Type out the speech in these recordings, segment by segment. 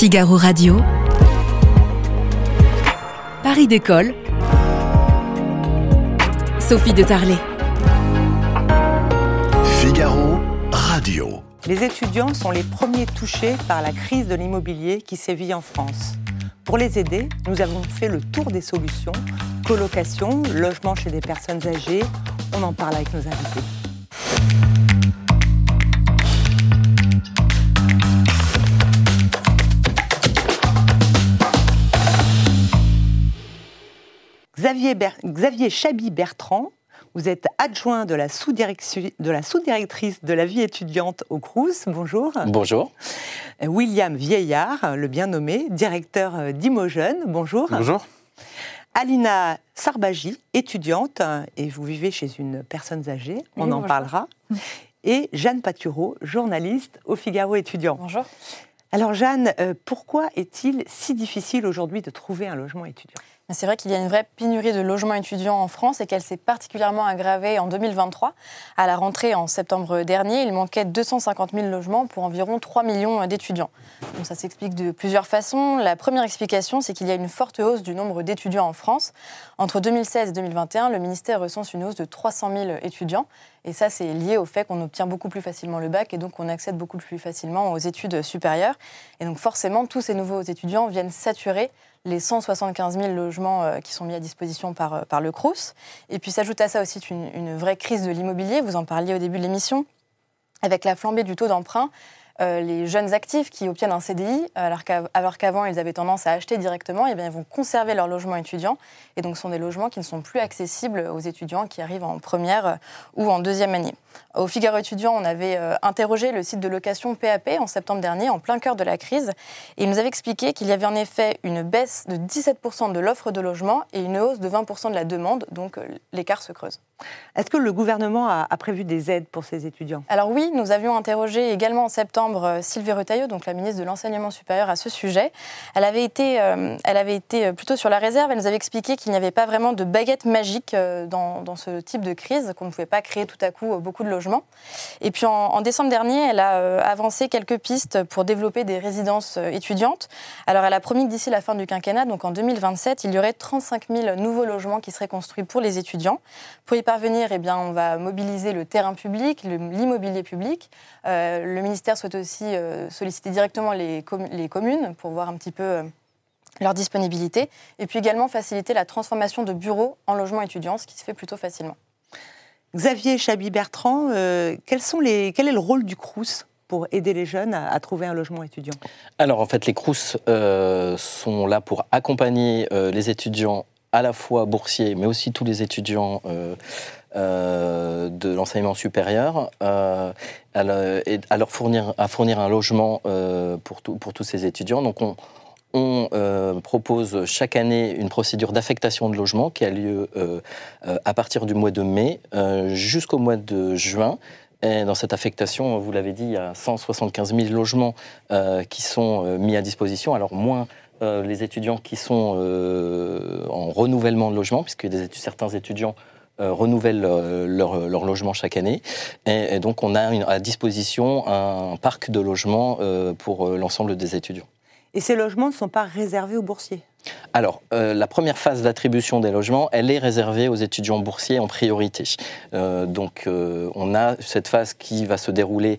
Figaro Radio. Paris d'école. Sophie de Tarlet. Figaro Radio. Les étudiants sont les premiers touchés par la crise de l'immobilier qui sévit en France. Pour les aider, nous avons fait le tour des solutions, colocation, logement chez des personnes âgées. On en parle avec nos invités. Xavier, Ber- Xavier Chaby-Bertrand, vous êtes adjoint de la sous-directrice de, la sous-directrice de la vie étudiante au Crous. Bonjour. Bonjour. William Vieillard, le bien nommé, directeur euh, d'Imogen. Bonjour. Bonjour. Alina Sarbaji, étudiante, et vous vivez chez une personne âgée, on Oui, en bonjour. parlera. Et Jeanne Patureau, journaliste au Figaro étudiant. Bonjour. Alors Jeanne, euh, pourquoi est-il si difficile aujourd'hui de trouver un logement étudiant? C'est vrai qu'il y a une vraie pénurie de logements étudiants en France et qu'elle s'est particulièrement aggravée en 2023. À la rentrée en septembre dernier, il manquait 250 000 logements pour environ 3 millions d'étudiants. Donc ça s'explique de plusieurs façons. La première explication, c'est qu'il y a une forte hausse du nombre d'étudiants en France. Entre 2016 et 2021, le ministère recense une hausse de 300 000 étudiants. Et ça, c'est lié au fait qu'on obtient beaucoup plus facilement le bac et donc on accède beaucoup plus facilement aux études supérieures. Et donc forcément, tous ces nouveaux étudiants viennent saturer les 175 000 logements euh, qui sont mis à disposition par, euh, par le CRUS. Et puis s'ajoute à ça aussi une vraie crise de l'immobilier, vous en parliez au début de l'émission, avec la flambée du taux d'emprunt. Euh, les jeunes actifs qui obtiennent un CDI, alors qu'av- alors qu'avant ils avaient tendance à acheter directement, eh bien, ils vont conserver leur logement étudiant. Et donc ce sont des logements qui ne sont plus accessibles aux étudiants qui arrivent en première euh, ou en deuxième année. Au Figaro étudiant, on avait euh, interrogé le site de location PAP en septembre dernier, en plein cœur de la crise. Et il nous avait expliqué qu'il y avait en effet une baisse de 17% de l'offre de logement et une hausse de 20% de la demande, donc l'écart se creuse. Est-ce que le gouvernement a, prévu des aides pour ces étudiants? Alors oui, nous avions interrogé également en septembre euh, Sylvie Retailleau, donc la ministre de l'Enseignement supérieur, à ce sujet. Elle avait, été, euh, elle avait été euh, plutôt sur la réserve. Elle nous avait expliqué qu'il n'y avait pas vraiment de baguette magique dans, ce type de crise, qu'on ne pouvait pas créer tout à coup beaucoup de logements. Et puis en, décembre dernier, elle a avancé quelques pistes pour développer des résidences étudiantes. Alors elle a promis que d'ici la fin du quinquennat, donc en 2027, il y aurait 35 000 nouveaux logements qui seraient construits pour les étudiants. Parvenir, eh bien, on va mobiliser le terrain public, l'immobilier public. Euh, le ministère souhaite aussi euh, solliciter directement les, com- les communes pour voir un petit peu euh, leur disponibilité. Et puis également faciliter la transformation de bureaux en logements étudiants, ce qui se fait plutôt facilement. Xavier Chaby-Bertrand, euh, quels sont les, quel est le rôle du Crous pour aider les jeunes à, à trouver un logement étudiant? Alors en fait, les CRUS euh, sont là pour accompagner euh, les étudiants à la fois boursiers, mais aussi tous les étudiants euh, euh, de l'enseignement supérieur, euh, à, leur fournir, un logement pour, tous ces étudiants. Donc on, propose chaque année une procédure d'affectation de logement qui a lieu à partir du mois de mai jusqu'au mois de juin. Et dans cette affectation, vous l'avez dit, il y a 175 000 logements qui sont mis à disposition. Alors moins euh, les étudiants qui sont euh, en renouvellement de logement, puisque certains étudiants euh, renouvellent leur, logement chaque année. Et, donc on a à disposition un parc de logements pour l'ensemble des étudiants. Et ces logements ne sont pas réservés aux boursiers? Alors, euh, la première phase d'attribution des logements, elle est réservée aux étudiants boursiers en priorité. Euh, donc, euh, on a cette phase qui va se dérouler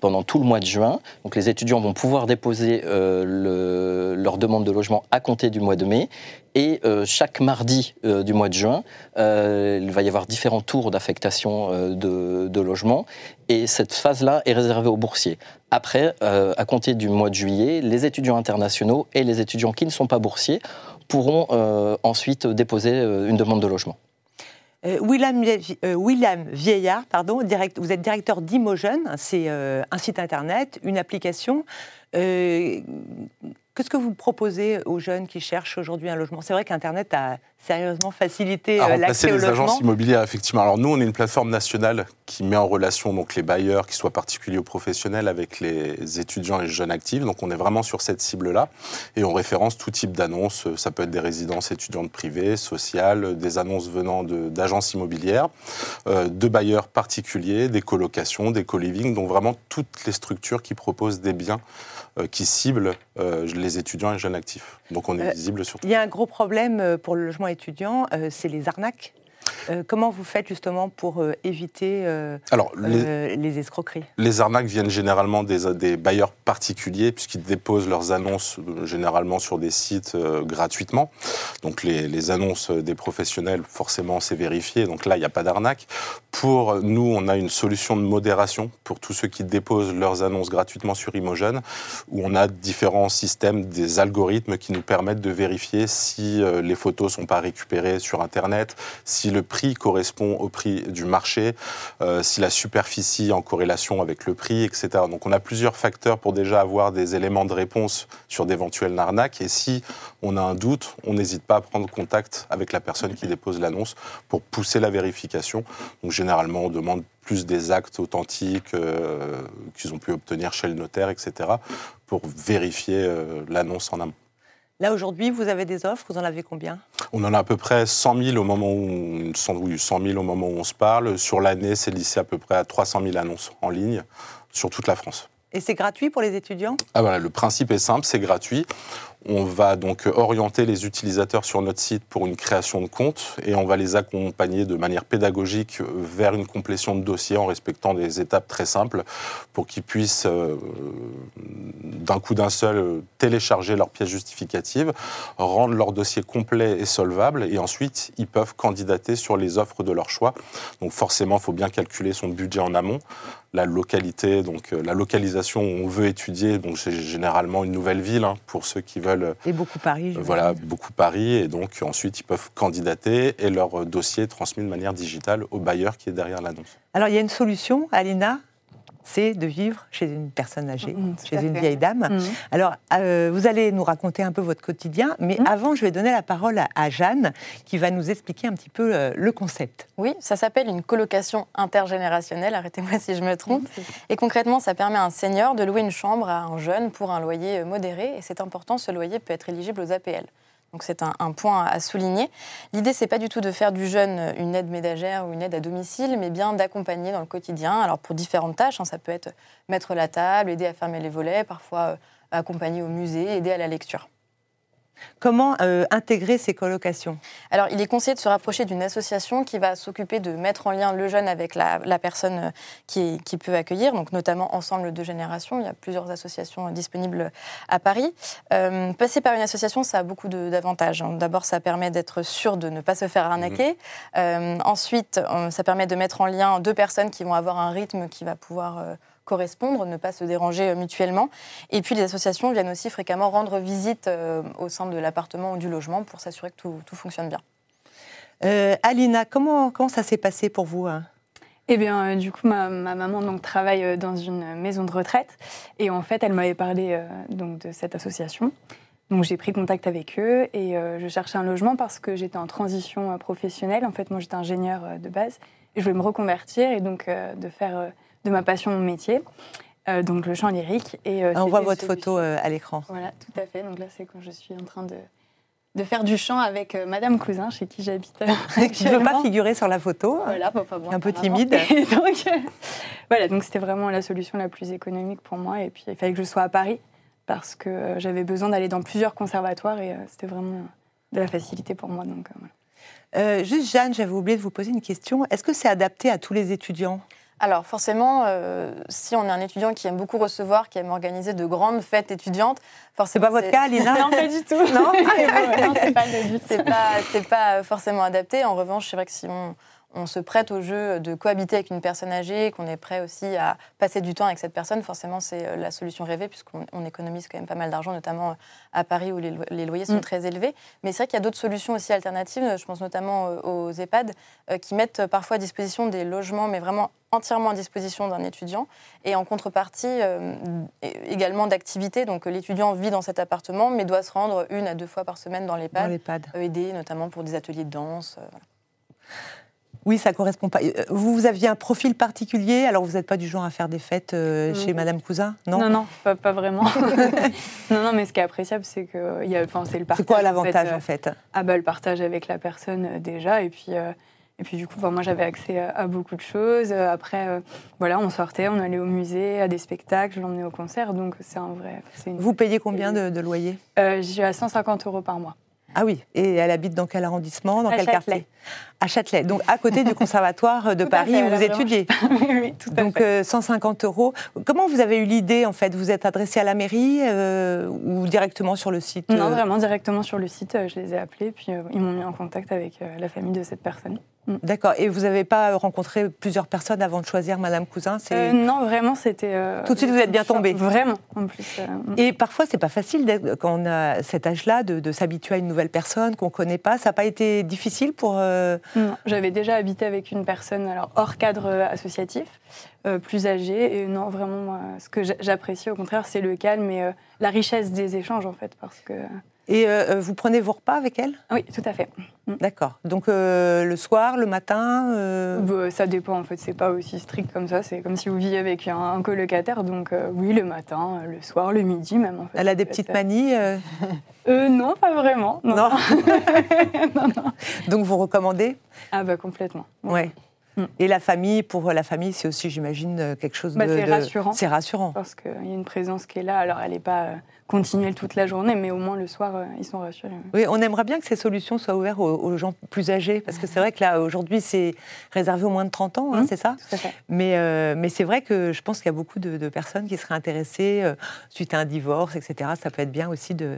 pendant tout le mois de juin. Donc, les étudiants vont pouvoir déposer le- leur demande de logement à compter du mois de mai. Et chaque mardi du mois de juin, il va y avoir différents tours d'affectation de, de logements. Et cette phase-là est réservée aux boursiers. Après, à compter du mois de juillet, les étudiants internationaux et les étudiants qui ne sont pas boursiers pourront euh, ensuite déposer euh, une demande de logement. Euh, William, William Vieillard, pardon, direct- vous êtes directeur d'Imogen, c'est un site internet, une application. Euh, Qu'est-ce que vous proposez aux jeunes qui cherchent aujourd'hui un logement? C'est vrai qu'Internet a sérieusement facilité euh, l'accès au les logement. agences immobilières, effectivement. Alors nous, on est une plateforme nationale qui met en relation donc les bailleurs, qu'ils soient particuliers ou professionnels, avec les étudiants et les jeunes actifs. Donc on est vraiment sur cette cible-là et on référence tout type d'annonces. Ça peut être des résidences étudiantes privées, sociales, des annonces venant d'agences immobilières, euh, de bailleurs particuliers, des colocations, des co-living, donc vraiment toutes les structures qui proposent des biens euh, qui cible euh, les étudiants et jeunes actifs. Donc on est Euh, visible sur Il y a un gros problème euh, pour le logement étudiant, euh, c'est les arnaques. Euh, comment vous faites justement pour euh, éviter euh, Alors, les, les escroqueries? Les arnaques viennent généralement des, des bailleurs particuliers, puisqu'ils déposent leurs annonces généralement sur des sites gratuitement. Donc les, les annonces des professionnels, forcément, c'est vérifié. Donc là, il n'y a pas d'arnaque. Pour nous, on a une solution de modération pour tous ceux qui déposent leurs annonces gratuitement sur Imogen, où on a différents systèmes, des algorithmes qui nous permettent de vérifier si les photos sont pas récupérées sur Internet, si le prix correspond au prix du marché, euh, si la superficie est en corrélation avec le prix, etc. Donc on a plusieurs facteurs pour déjà avoir des éléments de réponse sur d'éventuelles arnaques. Et si on a un doute, on n'hésite pas à prendre contact avec la personne qui dépose l'annonce pour pousser la vérification. Donc généralement, on demande plus des actes authentiques euh, qu'ils ont pu obtenir chez le notaire, etc., pour vérifier euh, l'annonce en amont. Là aujourd'hui, vous avez des offres, vous en avez combien? On en a à peu près 100 000 au moment où, 100, oui, 100 000 au moment où on se parle. Sur l'année, c'est lissé à peu près à 300 000 annonces en ligne sur toute la France. Et c'est gratuit pour les étudiants? Ah voilà, le principe est simple, c'est gratuit. On va donc orienter les utilisateurs sur notre site pour une création de compte et on va les accompagner de manière pédagogique vers une complétion de dossier en respectant des étapes très simples pour qu'ils puissent euh, d'un coup d'un seul télécharger leur pièce justificative, rendre leur dossier complet et solvable et ensuite ils peuvent candidater sur les offres de leur choix. Donc forcément, il faut bien calculer son budget en amont la localité, donc euh, la localisation où on veut étudier, donc c'est généralement une nouvelle ville hein, pour ceux qui veulent, Et beaucoup Paris. euh, voilà, beaucoup Paris, et donc ensuite ils peuvent candidater et leur euh, dossier est transmis de manière digitale au bailleur qui est derrière l'annonce. Alors il y a une solution, Alina, c'est de vivre chez une personne âgée, tout chez une fait. vieille dame. Mhm. Alors, euh, vous allez nous raconter un peu votre quotidien, mais Mhm. avant, je vais donner la parole à, à Jeanne, qui va nous expliquer un petit peu euh, le concept. Oui, ça s'appelle une colocation intergénérationnelle, arrêtez-moi si je me trompe. Et concrètement, ça permet à un senior de louer une chambre à un jeune pour un loyer modéré. Et c'est important, ce loyer peut être éligible aux APL. Donc c'est un, point à souligner. L'idée, c'est pas du tout de faire du jeune une aide ménagère ou une aide à domicile, mais bien d'accompagner dans le quotidien. Alors pour différentes tâches, hein, ça peut être mettre la table, aider à fermer les volets, parfois euh, accompagner au musée, aider à la lecture. Comment euh, intégrer ces colocations Alors, il est conseillé de se rapprocher d'une association qui va s'occuper de mettre en lien le jeune avec la, la personne euh, qui, qui peut accueillir, donc notamment Ensemble de Génération. Il y a plusieurs associations euh, disponibles à Paris. Euh, passer par une association, ça a beaucoup de- d'avantages. hein. D'abord, ça permet d'être sûr de ne pas se faire arnaquer. Euh, ensuite, ça permet de mettre en lien deux personnes qui vont avoir un rythme qui va pouvoir euh, correspondre, ne pas se déranger euh, mutuellement. Et puis, les associations viennent aussi fréquemment rendre visite euh, au sein de l'appartement ou du logement pour s'assurer que tout, tout fonctionne bien. Euh, Alina, comment, comment ça s'est passé pour vous hein? Eh bien, euh, du coup, ma, ma maman donc, travaille euh, dans une maison de retraite. Et en fait, elle m'avait parlé euh, donc, de cette association. Donc, j'ai pris contact avec eux et euh, je cherchais un logement parce que j'étais en transition euh, professionnelle. En fait, moi, j'étais ingénieure euh, de base et je voulais me reconvertir et donc euh, de faire euh, de ma passion mon métier, euh, donc le chant lyrique. Et, euh, On voit votre photo euh, à l'écran. Voilà, tout à fait. Donc là, c'est quand je suis en train de, de faire du chant avec euh, Madame Cousin, chez qui j'habite. Qui ne veut pas figurer sur la photo. Voilà, bon, enfin bon, Un peu timide. Et donc, voilà, donc c'était vraiment la solution la plus économique pour moi. Et puis, il fallait que je sois à Paris parce que j'avais besoin d'aller dans plusieurs conservatoires et c'était vraiment de la facilité pour moi. Donc, voilà. Juste, Jeanne, j'avais oublié de vous poser une question. Est-ce que c'est adapté à tous les étudiants? Alors forcément, euh, si on est un étudiant qui aime beaucoup recevoir, qui aime organiser de grandes fêtes étudiantes, C'est forcément pas votre cas, Alina Non, pas du tout. Non non, c'est pas le but. c'est pas c'est pas forcément adapté. En revanche, c'est vrai que si on, on se prête au jeu de cohabiter avec une personne âgée, qu'on est prêt aussi à passer du temps avec cette personne, forcément c'est euh, la solution rêvée puisqu'on on économise quand même pas mal d'argent, notamment à Paris où les, lo- les loyers sont Mm. très élevés. Mais c'est vrai qu'il y a d'autres solutions aussi alternatives. Je pense notamment euh, aux EHPAD euh, qui mettent parfois à disposition des logements, mais vraiment entièrement à disposition d'un étudiant et en contrepartie euh, également d'activités. Donc euh, l'étudiant vit dans cet appartement mais doit se rendre une à deux fois par semaine dans l'EHPAD euh, aider notamment pour des ateliers de danse. euh, voilà. Oui, ça correspond pas. Euh, Vous, vous aviez un profil particulier, alors vous n'êtes pas du genre à faire des fêtes euh, chez Mm. Madame Cousin Non, Non, non, pas, pas vraiment. non, non, mais ce qui est appréciable, c'est que y a, c'est le partage. C'est quoi en fait, l'avantage euh, en fait? Ah bah le partage avec la personne euh, déjà, et puis, euh, Et puis du coup, moi j'avais accès à, à beaucoup de choses. Euh, Après, euh, voilà, on sortait, on allait au musée, à des spectacles, je l'emmenais au concert. Donc c'est un vrai. une- Vous payez combien de, de loyer? Euh, suis à 150 euros par mois. Ah oui, et elle habite dans quel arrondissement, dans À quel Châtelet. quartier? À Châtelet, donc à côté du conservatoire de Tout Paris fait, où vous étudiez. oui, oui, tout à Donc fait. euh, 150 euros. Comment vous avez eu l'idée en fait? Vous êtes adressé à la mairie euh, ou directement sur le site Non, euh, vraiment directement sur le site, je les ai appelés, puis euh, ils m'ont mis en contact avec la famille de cette personne. D'accord. Et vous n'avez pas rencontré plusieurs personnes avant de choisir Madame Cousin Euh, non, vraiment, c'était. euh, Tout de suite, vous êtes bien tombé. Vraiment, en plus. euh, Et parfois, c'est pas facile quand on a cet âge-là de, de s'habituer à une nouvelle personne qu'on connaît pas. Ça n'a pas été difficile pour. Non, j'avais déjà habité avec une personne alors hors cadre associatif, plus âgée, et non, vraiment, ce que j'a- j'apprécie au contraire, c'est le calme et la richesse des échanges en fait, parce que. Et euh, vous prenez vos repas avec elle? Oui, tout à fait. D'accord. Donc euh, le soir, le matin. euh, Bah, ça dépend en fait, c'est pas aussi strict comme ça. C'est comme si vous viviez avec un, un colocataire, donc euh, oui, le matin, euh, le soir, le midi même. En fait, Elle a des petites manies. euh, Euh, non, pas vraiment. Non. Non. Donc vous recommandez? Ah bah complètement. Ouais. Et la famille, pour la famille, c'est aussi, j'imagine, euh, quelque chose Bah, de. c'est rassurant. C'est rassurant. Parce qu'il y a une présence qui est là. Alors, elle n'est pas euh, continuelle toute la journée, mais au moins le soir, euh, ils sont rassurés. Oui, on aimerait bien que ces solutions soient ouvertes aux, aux gens plus âgés, parce que c'est vrai que là, aujourd'hui, c'est réservé aux moins de 30 ans, hein, Mhm. c'est ça Tout à fait. Mais, euh, mais c'est vrai que je pense qu'il y a beaucoup de, de personnes qui seraient intéressées suite à un divorce, etc. Ça peut être bien aussi de,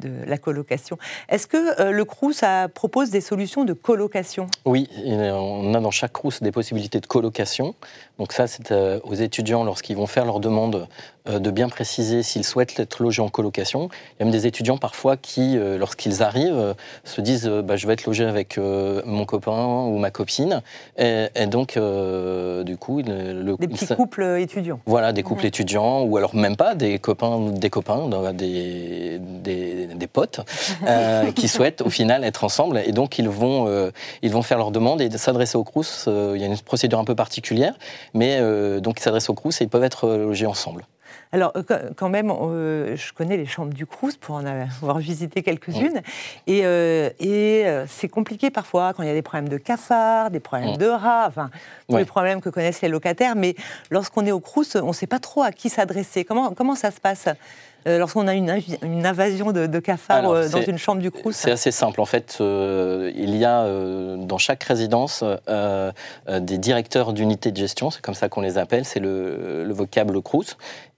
de la colocation. Est-ce que euh, le ça propose des solutions de colocation? Oui, on a dans chaque crous des possibilités de colocation. Donc ça, c'est euh, aux étudiants, lorsqu'ils vont faire leur demande, de bien préciser s'ils souhaitent être logés en colocation. Il y a même des étudiants parfois qui, euh, lorsqu'ils arrivent, euh, se disent euh, bah, je vais être logé avec euh, mon copain ou ma copine. Et, et donc, euh, du coup, le, le- Des petits ça- couples euh, étudiants Voilà, des couples étudiants, ou alors même pas, des copains, des copains, des, des, des potes, euh, qui souhaitent au final être ensemble. Et donc, ils vont, euh, ils vont faire leur demande et s'adresser au. Euh, il y a une procédure un peu particulière, mais euh, donc ils s'adressent au CRUS et ils peuvent être euh, logés ensemble. Alors, euh, quand- même, euh, je connais les chambres du Crous pour en avoir visité quelques-unes. Et, euh, et euh, c'est compliqué parfois quand il y a des problèmes de cafards, des problèmes de rats, enfin, tous Ouais. les problèmes que connaissent les locataires. Mais lorsqu'on est au Crous, on ne sait pas trop à qui s'adresser. Comment, comment ça se passe euh, lorsqu'on a une, invasion de, de cafards Alors, euh, dans une chambre du Crous? C'est assez simple. En fait, euh, il y a dans chaque résidence des directeurs d'unité de gestion, c'est comme ça qu'on les appelle, c'est le, le vocable CRUS.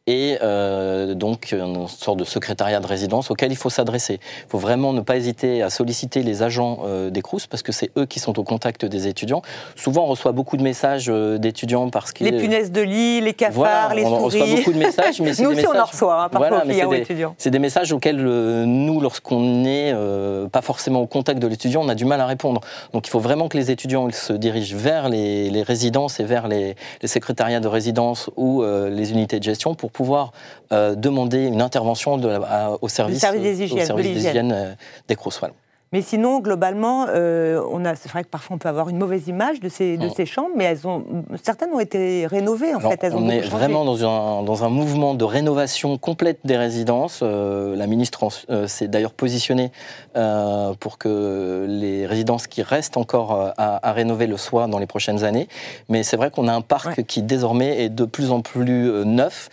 Et euh, donc une sorte de secrétariat de résidence auquel il faut s'adresser. Il faut vraiment ne pas hésiter à solliciter les agents euh, des CRUS parce que c'est eux qui sont au contact des étudiants. Souvent, on reçoit beaucoup de messages euh, d'étudiants parce qu'ils Les punaises de lit, les cafards, voilà, les on souris. reçoit beaucoup de messages, mais c'est Nous des aussi, on en messages- reçoit hein, parfois Voilà, mais aux étudiants. c'est des messages auxquels euh, nous, lorsqu'on n'est pas forcément au contact de l'étudiant, on a du mal à répondre. Donc il faut vraiment que les étudiants ils se dirigent vers les, les résidences et vers les, les secrétariats de résidence ou les unités de gestion pour pouvoir euh, demander une intervention de la- à- au service, service des au hygiènes, de service l'hygiène. d'hygiène euh, des. Mais sinon, globalement, euh, on a, c'est vrai que parfois on peut avoir une mauvaise image de ces, de Mm. ces chambres, mais elles ont, certaines ont été rénovées en Alors, fait. Elles ont on est changé. vraiment dans un, dans un mouvement de rénovation complète des résidences. Euh, la ministre euh, s'est d'ailleurs positionnée pour que les résidences qui restent encore à, à rénover le soient dans les prochaines années. Mais c'est vrai qu'on a un parc Ouais. qui désormais est de plus en plus neuf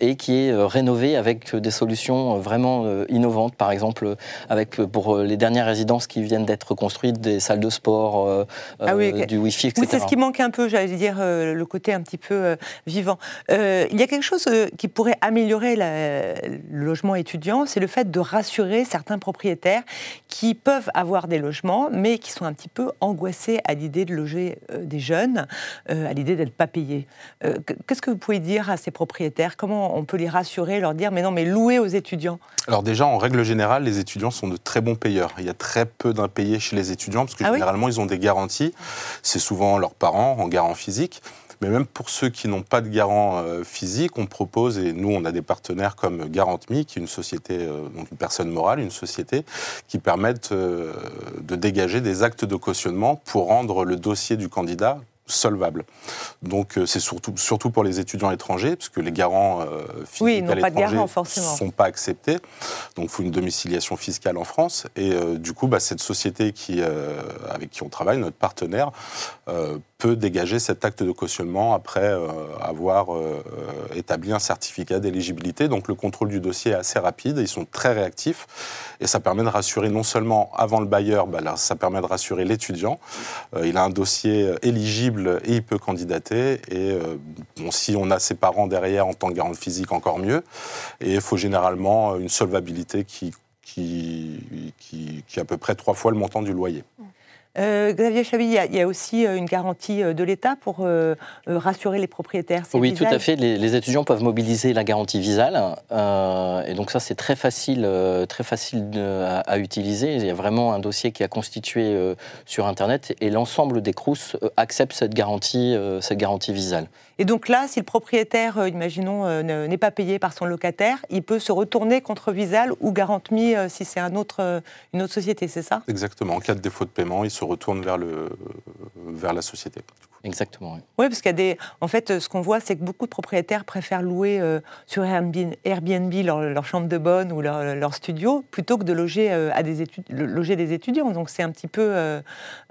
et qui est rénové avec des solutions vraiment innovantes. Par exemple, avec pour les dernières résidences qui viennent d'être construites, des salles de sport, euh, Ah oui, euh, du Wi-Fi, etc. Oui, c'est ce qui manque un peu, j'allais dire, euh, le côté un petit peu euh, vivant. Euh, il y a quelque chose euh, qui pourrait améliorer la- le logement étudiant, c'est le fait de rassurer certains propriétaires qui peuvent avoir des logements, mais qui sont un petit peu angoissés à l'idée de loger euh, des jeunes, euh, à l'idée d'être pas payés. Euh, que- Qu'est-ce que vous pouvez dire à ces propriétaires? Comment on peut les rassurer, leur dire, mais non, mais louer aux étudiants? Alors déjà, en règle générale, les étudiants sont de très bons payeurs. Il y a très peu d'impayés chez les étudiants parce que Ah oui généralement, ils ont des garanties. C'est souvent leurs parents en garant physique. Mais même pour ceux qui n'ont pas de garant euh, physique, on propose, et nous on a des partenaires comme GarantMe, qui est une société, euh, donc une personne morale, une société, qui permettent euh, de dégager des actes de cautionnement pour rendre le dossier du candidat solvable. Donc euh, c'est surtout, surtout pour les étudiants étrangers, parce que les garants euh, Oui, à l'étranger garant, ne sont pas acceptés. Donc il faut une domiciliation fiscale en France. Et euh, du coup, bah, cette société qui, euh, avec qui on travaille, notre partenaire, euh, peut dégager cet acte de cautionnement après euh, avoir euh, établi un certificat d'éligibilité. Donc le contrôle du dossier est assez rapide, ils sont très réactifs et ça permet de rassurer non seulement avant le bailleur, bah ça permet de rassurer l'étudiant. Euh, il a un dossier euh, éligible et il peut candidater. Et euh, si on a ses parents derrière en tant que garant physique, encore mieux. Et il faut généralement une solvabilité qui est à peu près trois fois le montant du loyer. Euh, Xavier Chaville, il y a- y, a aussi euh, une garantie euh, de l'État pour euh, rassurer les propriétaires. Oui, tout à fait. Les, les étudiants peuvent mobiliser la garantie Visal. euh, et donc ça, c'est très facile, très facile de- à, à utiliser. Il y a vraiment un dossier qui est constitué sur Internet et l'ensemble des CRUS euh, acceptent cette garantie, cette garantie Visal. Et donc là, si le propriétaire, euh, imaginons, euh, ne- n'est pas payé par son locataire, il peut se retourner contre Visal ou Garantemi euh, si c'est un autre, euh, une autre société, c'est ça? Exactement. En cas de défaut de paiement, il se retourne vers, le, vers la société. Exactement. oui. Oui, parce qu'il y a des. En fait, ce qu'on voit, c'est que beaucoup de propriétaires préfèrent louer euh, sur Airbnb, leur, leur chambre de bonne ou leur, leur studio plutôt que de loger, euh, à des études, loger des étudiants. Donc c'est un petit peu. euh,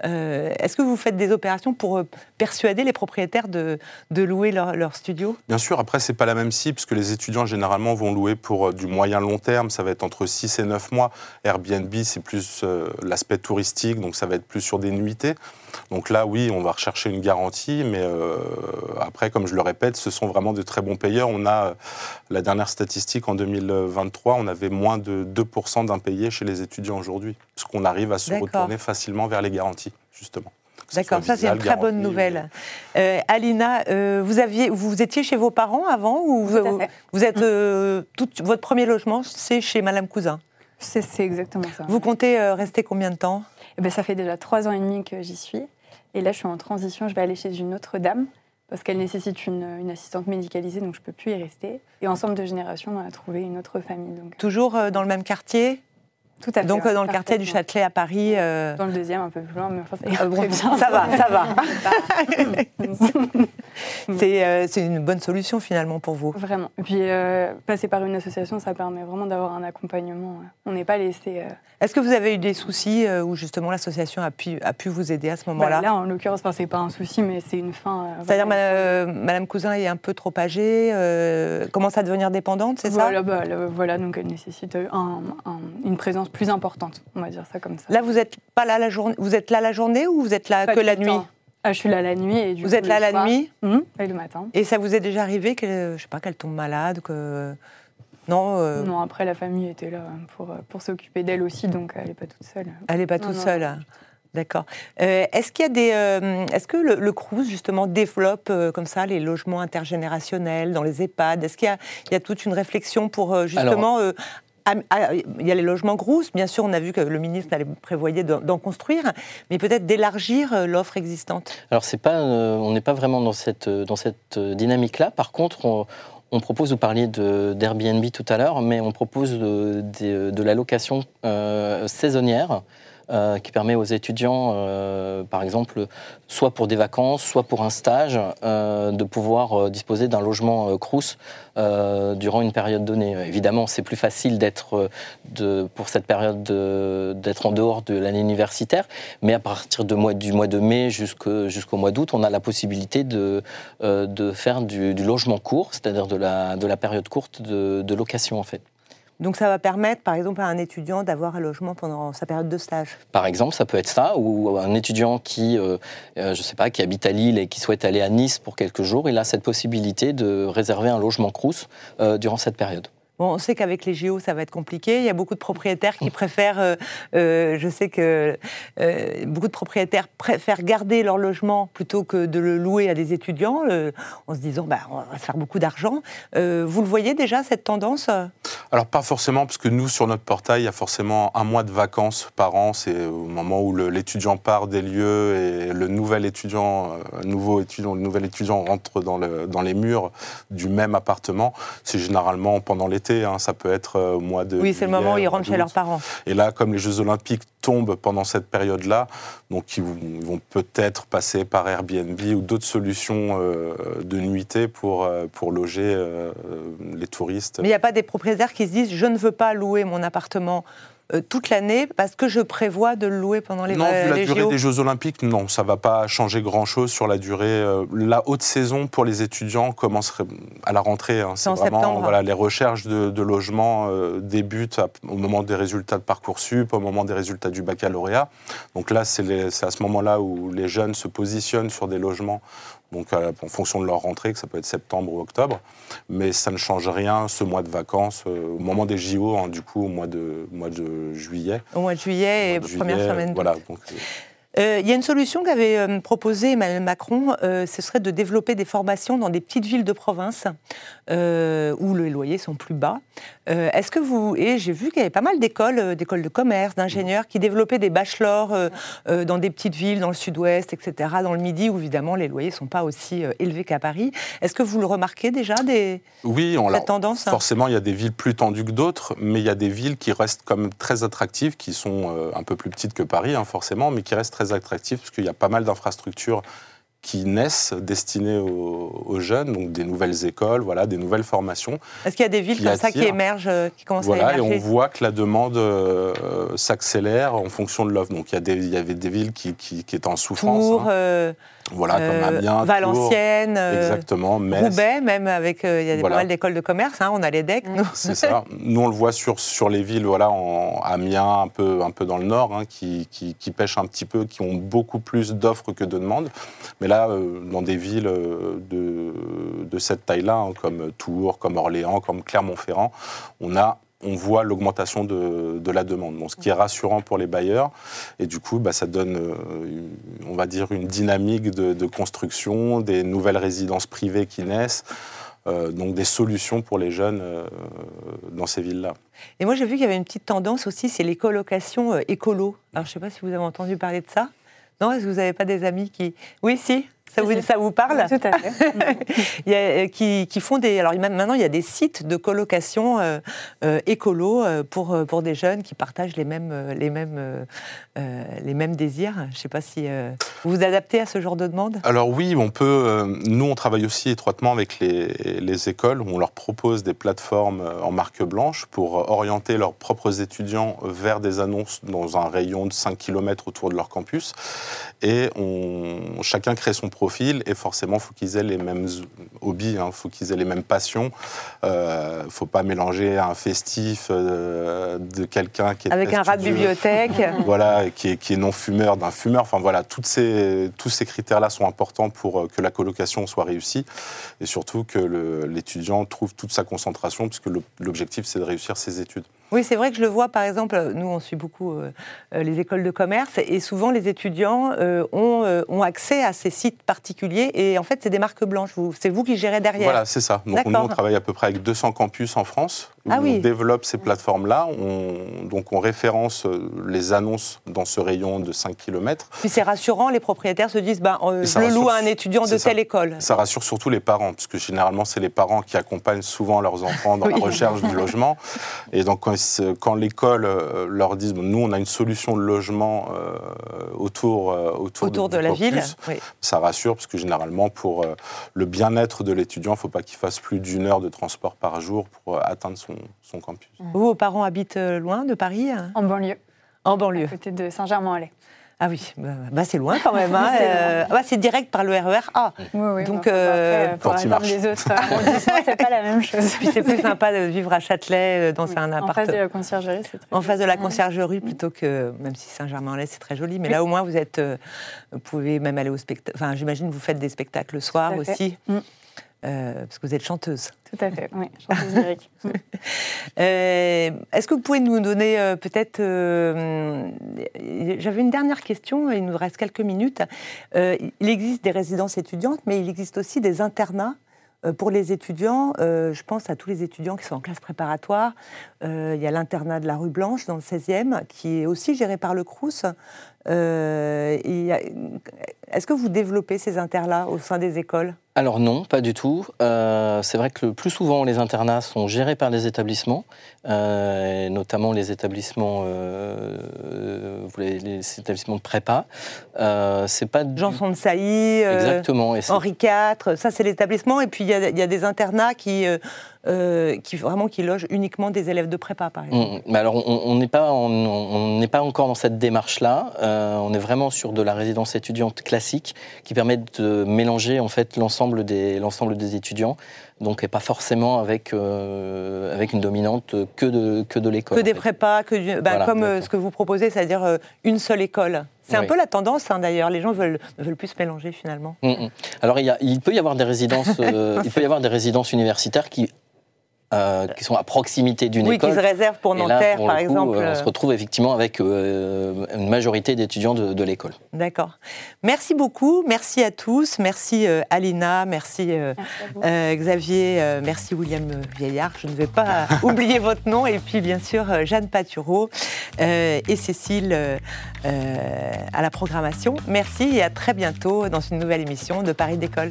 euh, Est-ce que vous faites des opérations pour persuader les propriétaires de, de louer leur, leur studio? Bien sûr, après, c'est pas la même cible, parce que les étudiants, généralement, vont louer pour euh, du moyen-long terme. Ça va être entre 6 et 9 mois. Airbnb, c'est plus euh, l'aspect touristique, donc ça va être plus sur des nuitées. Donc là, oui, on va rechercher une garantie, mais euh, après, comme je le répète, ce sont vraiment de très bons payeurs. On a la dernière statistique en 2023, on avait moins de 2% d'impayés chez les étudiants aujourd'hui, parce qu'on arrive à se retourner facilement vers les garanties, justement. D'accord, ça c'est une très bonne nouvelle. Euh, Alina, euh, vous, aviez, vous étiez chez vos parents avant ou Tout à vous, fait. vous êtes euh, tout- votre premier logement, c'est chez Madame Cousin? C'est exactement ça. Vous comptez euh, rester combien de temps? Eh ben, ça fait déjà trois ans et demi que j'y suis. Et là, je suis en transition. Je vais aller chez une autre dame parce qu'elle nécessite une, une assistante médicalisée, donc je ne peux plus y rester. Et ensemble de générations, on a trouvé une autre famille. Donc, Toujours euh, dans le même quartier? Tout à fait. Donc ouais, euh, dans le quartier du. Châtelet à Paris euh, Dans le deuxième, un peu plus loin, mais enfin, ça, Ah bon, ça va, ça va. C'est euh, c'est une bonne solution finalement pour vous. Vraiment. Et puis, euh, passer par une association, ça permet vraiment d'avoir un accompagnement. ouais. On n'est pas laissé. euh, Est-ce que vous avez eu des soucis euh, où justement l'association a pu, a pu vous aider à ce bah, moment-là là, en l'occurrence, enfin, c'est pas un souci, mais c'est une fin. euh, C'est-à-dire euh, Madame Cousin est un peu trop âgée, euh, commence à devenir dépendante, c'est ça? Voilà, bah, là, voilà, donc elle nécessite un- un- une présence plus importante, on va dire ça comme ça. Là, vous êtes pas là la journée. Vous êtes là la journée ou vous êtes là Pas que la nuit. Ah, je suis là la nuit. Et du Vous coup, êtes là le la soir- nuit Mhm, et le matin. Et ça vous est déjà arrivé qu'elle, je sais pas, qu'elle tombe malade, que non, euh, Non, après, la famille était là pour, pour s'occuper d'elle aussi, donc elle n'est pas toute seule. elle n'est pas Non, toute non. seule. D'accord. Euh, est-ce qu'il y a des, euh, est-ce que le, le Crous justement développe euh, comme ça les logements intergénérationnels dans les EHPAD? Est-ce qu'il y a, il y a toute une réflexion pour euh, justement euh, il y a les logements Crous, bien sûr, on a vu que le ministre prévoyait d'en construire, mais peut-être d'élargir euh, l'offre existante. Alors pas, euh, on n'est pas vraiment dans cette, euh, dynamique-là. Par contre, on, propose, vous parliez d'Airbnb tout à l'heure, mais on propose de, de- la location saisonnière euh, qui permet aux étudiants, euh, par exemple, soit pour des vacances, soit pour un stage, euh, de pouvoir disposer d'un logement Crous durant une période donnée. Évidemment, c'est plus facile d'être pour cette période de- d'être en dehors de l'année universitaire, mais à partir du mois de mai jusqu'au mois d'août, on a la possibilité de, faire du, logement court, c'est-à-dire de la, de la période courte de location en fait. Donc ça va permettre, par exemple, à un étudiant d'avoir un logement pendant sa période de stage. Par exemple, ça peut être ça, ou un étudiant qui, euh, euh, je sais pas, qui habite à Lille et qui souhaite aller à Nice pour quelques jours, il a cette possibilité de réserver un logement Crous euh, durant cette période. Bon, on sait qu'avec les JO, ça va être compliqué. Il y a beaucoup de propriétaires qui préfèrent, euh, euh, je sais que euh, beaucoup de propriétaires préfèrent garder leur logement plutôt que de le louer à des étudiants, en se disant, bah, on va se faire beaucoup d'argent. Vous le voyez déjà, cette tendance? Alors pas forcément, parce que nous, sur notre portail, il y a forcément un mois de vacances par an. C'est au moment où l'étudiant part des lieux et le nouvel étudiant, euh, nouveau étudiant, le nouvel étudiant rentre dans, le- dans les murs du même appartement. C'est généralement pendant l'été. hein, ça peut être euh, au mois de. Oui, c'est le moment où ils rentrent chez leurs parents. Et là, comme les Jeux Olympiques tombent pendant cette période-là, donc ils vont, peut-être passer par Airbnb ou d'autres solutions euh, de nuitée pour, pour loger euh, les touristes. Mais il n'y a pas des propriétaires qui se disent je ne veux pas louer mon appartement euh, toute l'année parce que je prévois de le louer pendant les, non, euh, vu la les durée JO. des Jeux Olympiques, non, ça va pas changer grand-chose sur la durée. Euh, La haute saison pour les étudiants commencerait à la rentrée. hein. C'est en vraiment, septembre. Voilà, les recherches de, de logement euh, débutent à- au moment des résultats de parcoursup, au moment des résultats du baccalauréat. Donc là, c'est à ce moment-là où les jeunes se positionnent sur des logements. Donc, euh, en fonction de leur rentrée, que ça peut être septembre ou octobre, mais ça ne change rien ce mois de vacances, euh, au moment des JO, hein, du coup, au mois de, mois de juillet. Au mois de juillet et Mois de première juillet, semaine. Voilà, donc, euh, Euh, Il y a une solution qu'avait euh, proposée Emmanuel Macron, euh, ce serait de développer des formations dans des petites villes de province où les loyers sont plus bas. Euh, Est-ce que vous et j'ai vu qu'il y avait pas mal d'écoles, euh, d'écoles de commerce, d'ingénieurs qui développaient des bachelors euh, dans des petites villes, dans le Sud-Ouest, etc., dans le Midi, où évidemment les loyers sont pas aussi élevés qu'à Paris. Est-ce que vous le remarquez déjà des Oui, on la l'a. tendance hein? Forcément, il y a des villes plus tendues que d'autres, mais il y a des villes qui restent même très attractives, qui sont un peu plus petites que Paris, hein, forcément, mais qui restent très attractives parce qu'il y a pas mal d'infrastructures qui naissent destinées aux, aux jeunes, donc des nouvelles écoles, voilà, des nouvelles formations. Est-ce qu'il y a des villes comme ça qui émergent, euh, qui commencent Voilà, à et on émerger? voit que la demande euh, s'accélère en fonction de l'offre. Donc il y, a des- il y avait des villes qui, qui, qui étaient en souffrance, Tours, hein. euh, voilà, comme euh, Amiens, Valenciennes, euh, exactement, Metz. Roubaix, même avec euh, il y a des- Voilà. pas mal d'écoles de commerce. hein, on a les decks. nous. C'est ça. Nous, on le voit sur, sur les villes, voilà, en Amiens, un peu, un peu dans le nord, hein, qui, qui, qui pêchent un petit peu, qui ont beaucoup plus d'offres que de demandes. Mais là, euh, dans des villes de, de cette taille-là, hein, comme Tours, comme Orléans, comme Clermont-Ferrand, on a on voit l'augmentation de, de la demande, ce qui est rassurant pour les bailleurs. Et du coup, bah, ça donne, euh, on va dire, une dynamique de, construction, des nouvelles résidences privées qui naissent, euh, donc des solutions pour les jeunes euh, dans ces villes-là. Et moi, j'ai vu qu'il y avait une petite tendance aussi, c'est les colocations écolo. Alors, je ne sais pas si vous avez entendu parler de ça. Non, est-ce que vous n'avez pas des amis qui... Oui, si ça vous, si. ça vous parle Tout à fait. Il y a, euh, qui, qui font des. Alors même maintenant, il y a des sites de colocation euh, euh, écolo pour, pour des jeunes qui partagent les mêmes, les mêmes, euh, les mêmes désirs. Je ne sais pas si euh, vous vous adaptez à ce genre de demande? Alors oui, on peut. euh, nous, on travaille aussi étroitement avec les, les écoles. où On leur propose des plateformes en marque blanche pour orienter leurs propres étudiants vers des annonces dans un rayon de 5 km autour de leur campus. Et on, chacun crée son profil et forcément, il faut qu'ils aient les mêmes hobbies, il faut qu'ils aient les mêmes passions. Il ne faut pas mélanger un festif euh, de quelqu'un qui est Avec un rat de bibliothèque. voilà, qui est, qui est non fumeur d'un fumeur. Enfin voilà, toutes ces, tous ces critères-là sont importants pour euh, que la colocation soit réussie et surtout que l'étudiant trouve toute sa concentration, puisque l'objectif c'est de réussir ses études. Oui, c'est vrai que je le vois, par exemple, nous, on suit beaucoup euh, euh, les écoles de commerce, et souvent, les étudiants euh, ont, euh, ont accès à ces sites particuliers, et en fait, c'est des marques blanches. C'est vous qui gérez derrière. Voilà, c'est ça. Donc nous, on travaille à peu près avec 200 campus en France. Où Ah oui. On développe ces plateformes-là. On, donc on référence les annonces dans ce rayon de 5 km. Puis c'est rassurant, les propriétaires se disent Et je le loue à un étudiant de ça. telle école. Ça rassure surtout les parents, parce que généralement, c'est les parents qui accompagnent souvent leurs enfants dans Oui. la recherche du logement. Et donc, quand, ils se- quand l'école euh, leur dit, bon, nous, on a une solution de logement euh, autour, euh, autour, Autour de du la campus, ville. Oui. ça rassure, parce que généralement, pour euh, le bien-être de l'étudiant, il ne faut pas qu'il fasse plus d'une heure de transport par jour pour euh, atteindre son, son campus. Vous, vos parents habitent euh, loin de Paris hein? En banlieue, En à banlieue. côté de Saint-Germain-en-Laye. Ah oui, bah, bah, c'est loin quand même. hein. C'est Euh, ah bah, c'est direct par le RER A. Oui, oui. Donc, bon, euh, après, pour atteindre marche. les autres arrondissements, c'est pas la même chose. Puis c'est plus sympa de vivre à Châtelet euh, dans Oui, un En face appartement. de la conciergerie, c'est très En face de la conciergerie plutôt que, même si Saint-Germain-en-Laye c'est très joli, mais là au moins vous êtes, euh, vous pouvez même aller au spectacle. Enfin, j'imagine que vous faites des spectacles le soir aussi, Mm. euh, parce que vous êtes chanteuse. Tout à fait, oui, chanteuse lyrique. Mm. Euh, Est-ce que vous pouvez nous donner euh, peut-être... J'avais une dernière question, il nous reste quelques minutes. Euh, il existe des résidences étudiantes, mais il existe aussi des internats euh, pour les étudiants. Euh, je pense à tous les étudiants qui sont en classe préparatoire. Il y a l'internat de la rue Blanche dans le 16e, qui est aussi géré par le Crous. Euh, Est-ce que vous développez ces inters-là au sein des écoles? Alors non, pas du tout. Euh, c'est vrai que le plus souvent, les internats sont gérés par les établissements, euh, et notamment les établissements, vous les établissements de prépa. C'est pas du- Janson de Sailly, exactement. Henri IV, ça c'est l'établissement. Et puis il y, a- il y a des internats qui, euh, qui vraiment qui logent uniquement des élèves de prépa, par exemple. Mm, Mais alors, on n'est pas, on- on n'est pas encore dans cette démarche-là. Euh, on est vraiment sur de la résidence étudiante classique qui permet de mélanger en fait l'ensemble des, l'ensemble des étudiants. Donc, et pas forcément avec, euh, avec une dominante que de, que de l'école. Que des prépas, que du- bah, Voilà, comme euh, ce que vous proposez, c'est-à-dire euh, une seule école. C'est un peu la tendance hein, d'ailleurs. Les gens veulent, ne veulent plus se mélanger finalement. Mm, mm. Alors, il, y a- il peut y avoir des résidences, il peut y avoir des résidences universitaires qui, euh, qui sont à proximité d'une Oui, qui école. se réservent pour Nanterre, pour par coup, exemple. euh, on se retrouve effectivement avec euh, une majorité d'étudiants de, de l'école. D'accord. Merci beaucoup. Merci à tous. Merci euh, Alina. Merci euh, Merci euh, Xavier. euh, merci William Vieillard. Je ne vais pas oublier votre nom. Et puis bien sûr euh, Jeanne Patureau euh, et Cécile euh, euh, à la programmation. Merci et à très bientôt dans une nouvelle émission de Paris d'école.